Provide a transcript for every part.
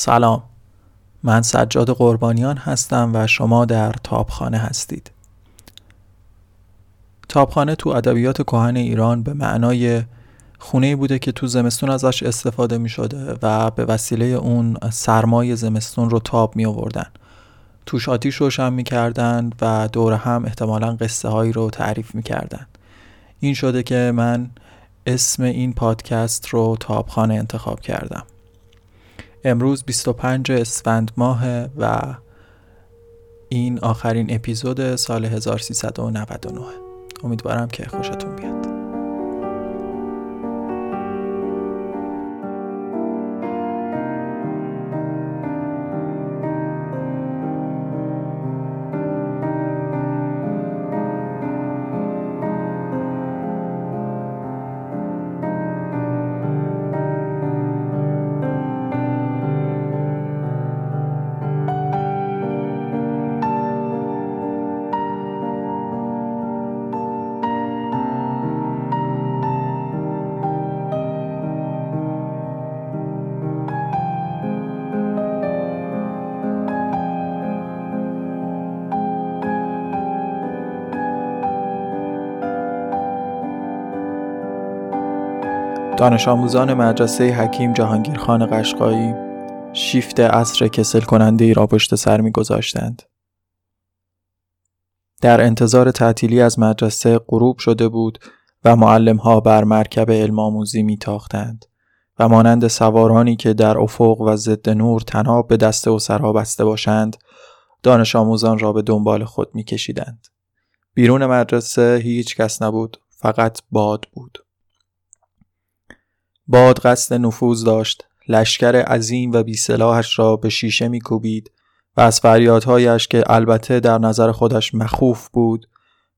سلام. من سجاد قربانیان هستم و شما در تابخانه هستید. تابخانه تو ادبیات کهن ایران به معنای خونه بوده که تو زمستون ازش استفاده می شده و به وسیله اون سرمای زمستون رو تاب می آوردن توش آتیش روشن می کردن و دور هم احتمالا قصه هایی رو تعریف می کردن این شده که من اسم این پادکست رو تابخانه انتخاب کردم. امروز 25 اسفند ماه و این آخرین اپیزود سال 1399 امیدوارم که خوشتون بیاد. دانش آموزان مدرسه حکیم جهانگیرخان قشقایی شیفت عصر کسل کننده ای را پشت سر می گذاشتند. در انتظار تعطیلی از مدرسه غروب شده بود و معلم ها بر مرکب علم آموزی می تاختند و مانند سوارانی که در افق و ضد نور تناب به دسته و سرها بسته باشند دانش آموزان را به دنبال خود می کشیدند. بیرون مدرسه هیچ کس نبود فقط باد بود. باد قصد نفوذ داشت لشکر عظیم و بیسلاحش را به شیشه میکوبید و از فریادهایش که البته در نظر خودش مخوف بود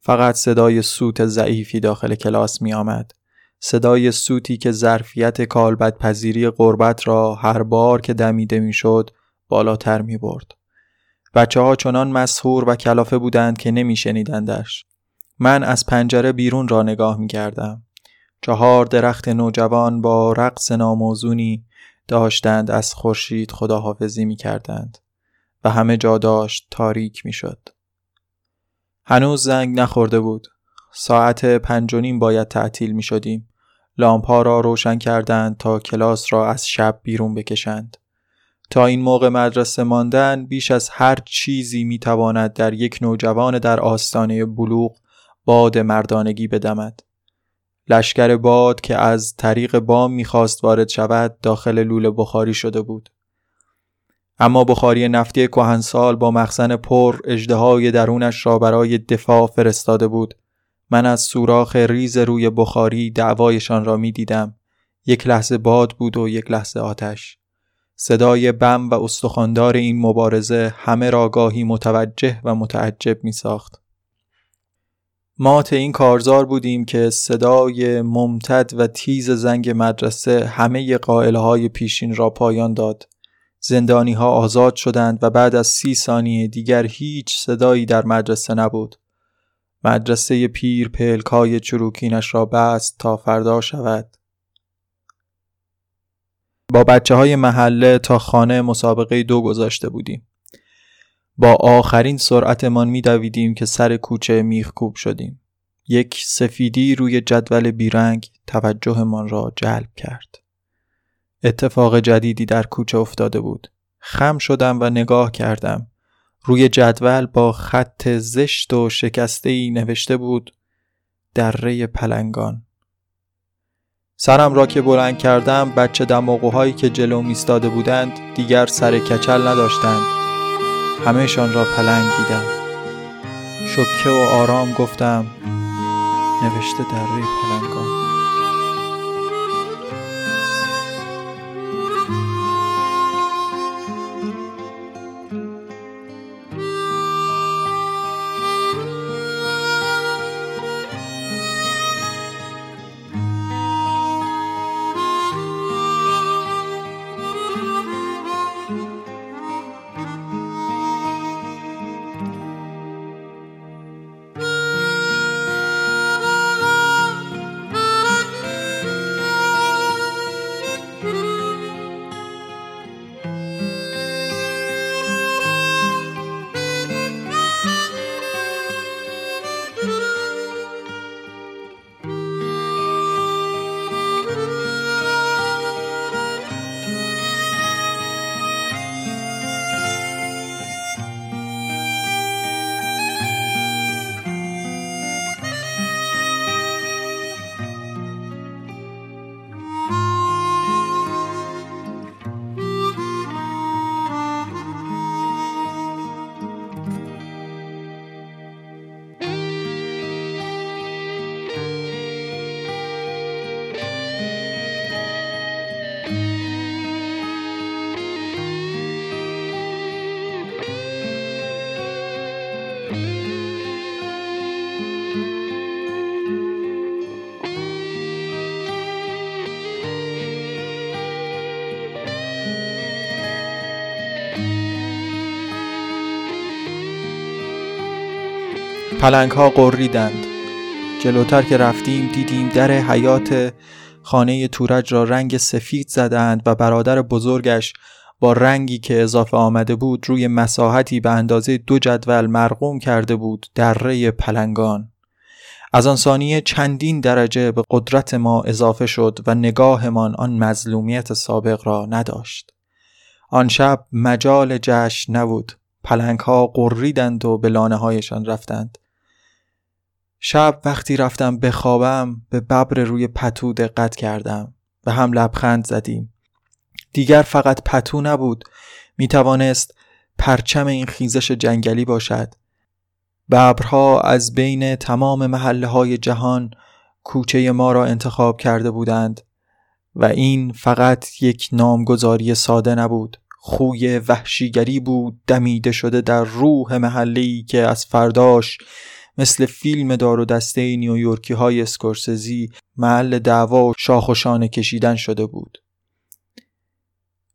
فقط صدای سوت ضعیفی داخل کلاس می آمد. صدای سوتی که ظرفیت کالبد پذیری قربت را هر بار که دمیده می‌شد بالاتر می برد. بچه ها چنان مسهور و کلافه بودند که نمی شنیدندش. من از پنجره بیرون را نگاه می کردم. چهار درخت نوجوان با رقص ناموزونی داشتند از خورشید خداحافظی می کردند و همه جا داشت تاریک می شد. هنوز زنگ نخورده بود. ساعت پنج و نیم باید تعطیل می شدیم. لامپا را روشن کردند تا کلاس را از شب بیرون بکشند. تا این موقع مدرسه ماندن بیش از هر چیزی می تواند در یک نوجوان در آستانه بلوغ باد مردانگی بدمد. لشکر باد که از طریق بام می‌خواست وارد شود داخل لوله بخاری شده بود. اما بخاری نفتی کهنسال با مخزن پر اجدهای درونش را برای دفاع فرستاده بود. من از سوراخ ریز روی بخاری دعوایشان را می‌دیدم. یک لحظه باد بود و یک لحظه آتش. صدای بم و استخاندار این مبارزه همه را گاهی متوجه و متعجب می ساخت. ما این کارزار بودیم که صدای ممتد و تیز زنگ مدرسه همه قائله های پیشین را پایان داد. زندانی ها آزاد شدند و بعد از سی ثانیه دیگر هیچ صدایی در مدرسه نبود. مدرسه پیر پلکای چروکینش را بست تا فردا شود. با بچه های محله تا خانه مسابقه دو گذاشته بودیم. با آخرین سرعتمان میدویدیم که سر کوچه میخکوب شدیم. یک سفیدی روی جدول بیرنگ توجهمان را جلب کرد. اتفاق جدیدی در کوچه افتاده بود. خم شدم و نگاه کردم. روی جدول با خط زشت و شکسته ای نوشته بود دره پلنگان. سرم را که بلند کردم بچه دماغوهایی که جلو میستاده بودند دیگر سر کچل نداشتند همهشان را پلنگ دیدم. شکه و آرام گفتم نوشته در روی پلنگان. پلنگ ها قریدند جلوتر که رفتیم دیدیم در حیات خانه تورج را رنگ سفید زدند و برادر بزرگش با رنگی که اضافه آمده بود روی مساحتی به اندازه دو جدول مرقوم کرده بود ری پلنگان. از آن ثانیه چندین درجه به قدرت ما اضافه شد و نگاهمان آن مظلومیت سابق را نداشت. آن شب مجال جشن نبود. پلنگ ها قریدند و به لانه هایشان رفتند. شب وقتی رفتم بخوابم به ببر روی پتو دقت کردم و هم لبخند زدیم. دیگر فقط پتو نبود. می توانست پرچم این خیزش جنگلی باشد. ببرها از بین تمام محله های جهان کوچه ما را انتخاب کرده بودند و این فقط یک نامگذاری ساده نبود. خوی وحشیگری بود دمیده شده در روح محلی که از فرداش مثل فیلم دار و دسته نیویورکی های اسکورسزی محل دعوا و شاخ و شانه کشیدن شده بود.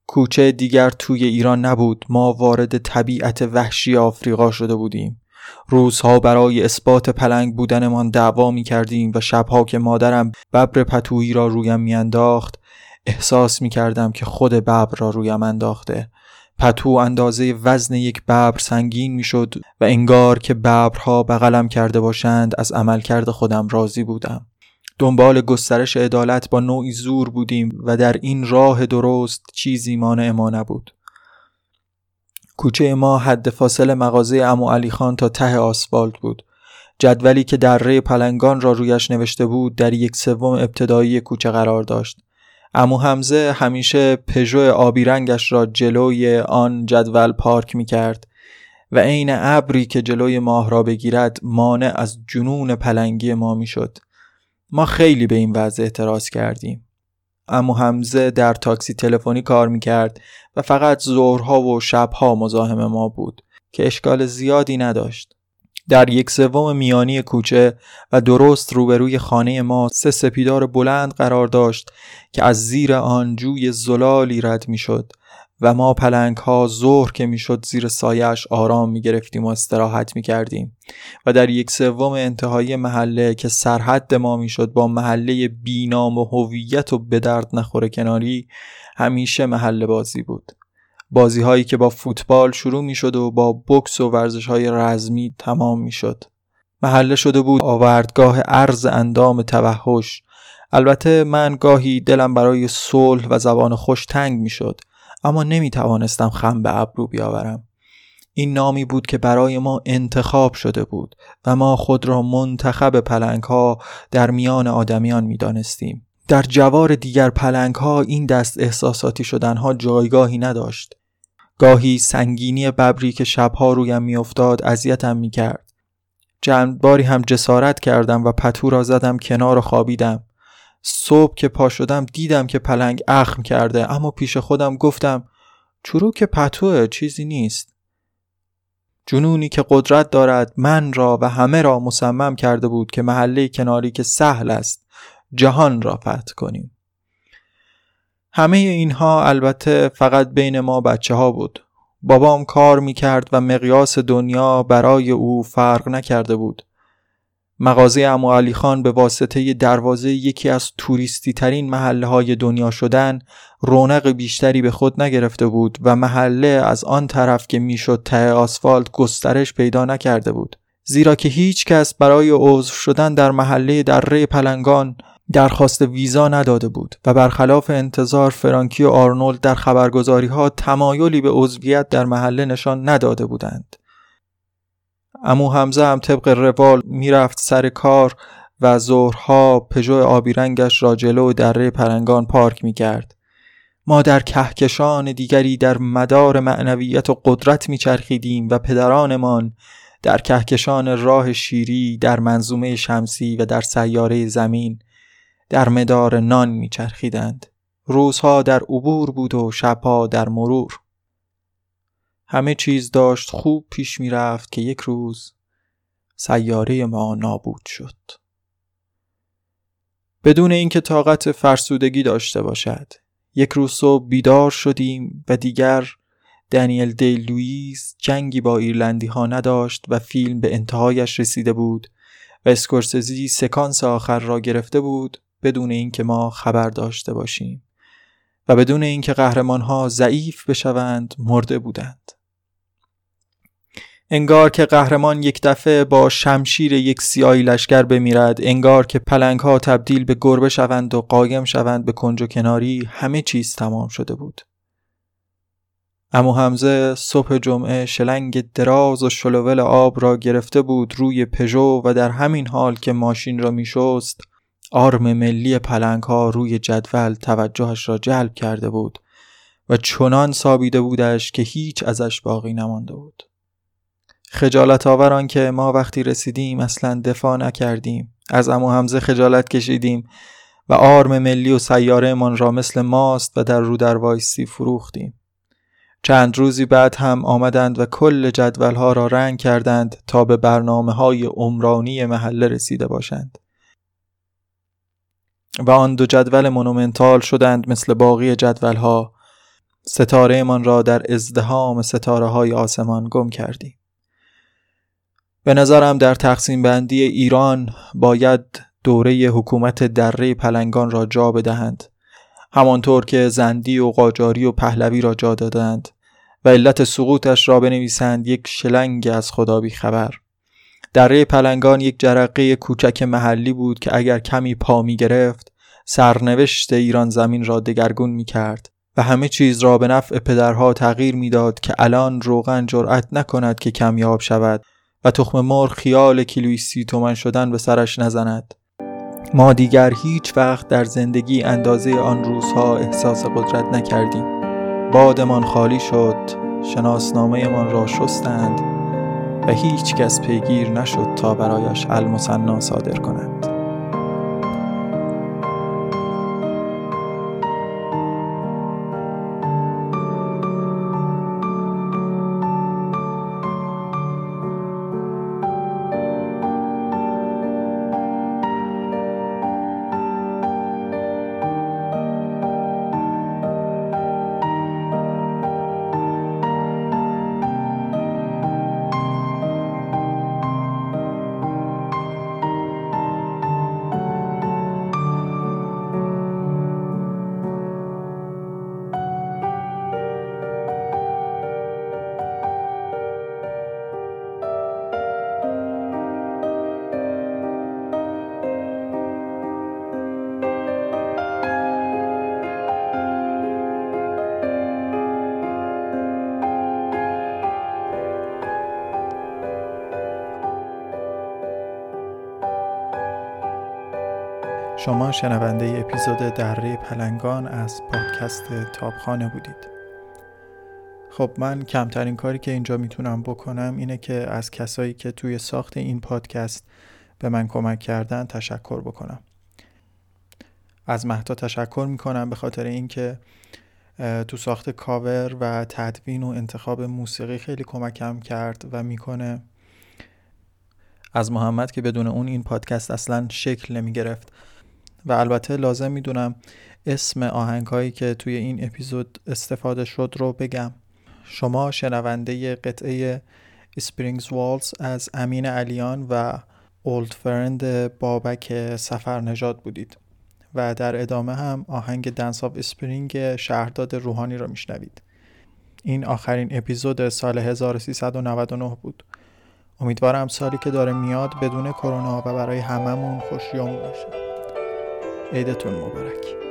کوچه دیگر توی ایران نبود. ما وارد طبیعت وحشی آفریقا شده بودیم. روزها برای اثبات پلنگ بودنمان دعوا می کردیم و شبها که مادرم ببر پتویی را رویم میانداخت احساس می کردم که خود ببر را رویم انداخته. پتو اندازه وزن یک ببر سنگین می‌شد و انگار که ببرها بغلم کرده باشند از عملکرد خودم راضی بودم. دنبال گسترش عدالت با نوعی زور بودیم و در این راه درست چیزی مانع ما نبود. کوچه ما حد فاصل مغازه امو علی خان تا ته آسفالت بود. جدولی که دره پلنگان را رویش نوشته بود در یک سوم ابتدایی کوچه قرار داشت. امو حمزه همیشه پژو آبی رنگش را جلوی آن جدول پارک می کرد و عین ابری که جلوی ماه را بگیرد مانع از جنون پلنگی ما می شد. ما خیلی به این وضع اعتراض کردیم. امو حمزه در تاکسی تلفنی کار می کرد و فقط ظهرها و شبها مزاحم ما بود که اشکال زیادی نداشت. در یک سوم میانی کوچه و درست روبروی خانه ما سه سپیدار بلند قرار داشت که از زیر آن جوی زلالی رد می‌شد و ما پلنگ ها ظهر که می‌شد زیر سایش آرام می گرفتیم و استراحت می کردیم و در یک سوم انتهای محله که سرحد ما می‌شد با محله بینام و هویت و به درد نخوره کناری همیشه محله بازی بود. بازی هایی که با فوتبال شروع می شد و با بکس و ورزش های رزمی تمام می شد. محله شده بود آوردگاه ارز اندام توحش البته من گاهی دلم برای صلح و زبان خوش تنگ می شد اما نمی توانستم خم به ابرو بیاورم این نامی بود که برای ما انتخاب شده بود و ما خود را منتخب پلنگ ها در میان آدمیان می دانستیم. در جوار دیگر پلنگ ها این دست احساساتی شدن ها جایگاهی نداشت. گاهی سنگینی ببری که شبها رویم میافتاد اذیتم می‌کرد. چند باری هم جسارت کردم و پتو را زدم کنار و خوابیدم. صبح که پا شدم دیدم که پلنگ اخم کرده اما پیش خودم گفتم چروک پتوه چیزی نیست. جنونی که قدرت دارد من را و همه را مصمم کرده بود که محله کناری که سهل است جهان را فتح کنیم. همه اینها البته فقط بین ما بچه ها بود. بابام کار می کرد و مقیاس دنیا برای او فرق نکرده بود. مغازه امو علی خان به واسطه دروازه یکی از توریستی ترین محله های دنیا شدن رونق بیشتری به خود نگرفته بود و محله از آن طرف که می‌شد ته آسفالت گسترش پیدا نکرده بود. زیرا که هیچ کس برای عضو شدن در محله دره پلنگان درخواست ویزا نداده بود و برخلاف انتظار فرانکی و آرنولد در خبرگزاری ها تمایلی به عضویت در محله نشان نداده بودند. امو حمزه هم طبق روال می‌رفت سر کار و ظهرها پژو آبی رنگش را جلو دره پرنگان پارک می کرد. ما در کهکشان دیگری در مدار معنویت و قدرت میچرخیدیم و پدرانمان در کهکشان راه شیری در منظومه شمسی و در سیاره زمین در مدار نان میچرخیدند. روزها در عبور بود و شبها در مرور. همه چیز داشت خوب پیش می‌رفت که یک روز سیاره ما نابود شد. بدون اینکه طاقت فرسودگی داشته باشد یک روز صبح بیدار شدیم و دیگر دنیل دی لویز جنگی با ایرلندی ها نداشت و فیلم به انتهایش رسیده بود و اسکورسزی سکانس آخر را گرفته بود بدون اینکه ما خبر داشته باشیم و بدون اینکه قهرمان ها ضعیف بشوند مرده بودند. انگار که قهرمان یک دفعه با شمشیر یک سیایی لشکر بمیرد انگار که پلنگ ها تبدیل به گربه شوند و قایم شوند به کنج و کناری همه چیز تمام شده بود. امو حمزه صبح جمعه شلنگ دراز و شلوول آب را گرفته بود روی پژو و در همین حال که ماشین را میشست آرم ملی پلنگ ها روی جدول توجهش را جلب کرده بود و چنان سابیده بودش که هیچ ازش باقی نمانده بود. خجالت آوران که ما وقتی رسیدیم اصلا دفاع نکردیم. از امو حمزه خجالت کشیدیم و آرم ملی و سیاره من را مثل ماست و در رو در وایسی فروختیم. چند روزی بعد هم آمدند و کل جدولها را رنگ کردند تا به برنامه های عمرانی محله رسیده باشند. و آن دو جدول مونومنتال شدند مثل باقی جدولها. ستاره من را در ازدهام ستاره های آسمان گم کردیم. به نظرم در تقسیم بندی ایران باید دوره حکومت دره پلنگان را جا بدهند. همانطور که زندی و قاجاری و پهلوی را جا دادند و علت سقوطش را بنویسند یک شلنگ از خدا بی خبر دره پلنگان یک جرقه کوچک محلی بود که اگر کمی پا می گرفت سرنوشت ایران زمین را دگرگون می کرد و همه چیز را به نفع پدرها تغییر می‌داد که الان روغن جرأت نکند که کمیاب شود و تخم مرغ خیال کیلوی سی تومن شدن به سرش نزند. ما دیگر هیچ وقت در زندگی اندازه آن روزها احساس قدرت نکردیم. بادمان خالی شد شناسنامه من را شستند. و هیچ کس پیگیر نشد تا برایش المصنا صادر کنند. شما شنونده اپیزود دره پلنگان از پادکست تابخانه بودید. خب من کمترین کاری که اینجا می‌تونم بکنم اینه که از کسایی که توی ساخت این پادکست به من کمک کردن تشکر بکنم. از مهدا تشکر می‌کنم به خاطر اینکه تو ساخت کاور و تدوین و انتخاب موسیقی خیلی کمکم کرد و می‌کنه از محمد که بدون اون این پادکست اصلا شکل نمی گرفت و البته لازم می‌دونم اسم آهنگ هایی که توی این اپیزود استفاده شد رو بگم. شما شنونده قطعه Spring Waltz از امین علیان و Old Friend بابک سفرنژاد بودید و در ادامه هم آهنگ Dance of Spring شهرداد روحانی را میشنوید. این آخرین اپیزود سال 1399 بود. امیدوارم سالی که داره میاد بدون کرونا و برای هممون خوشیامون باشه. عیدتون مبارک.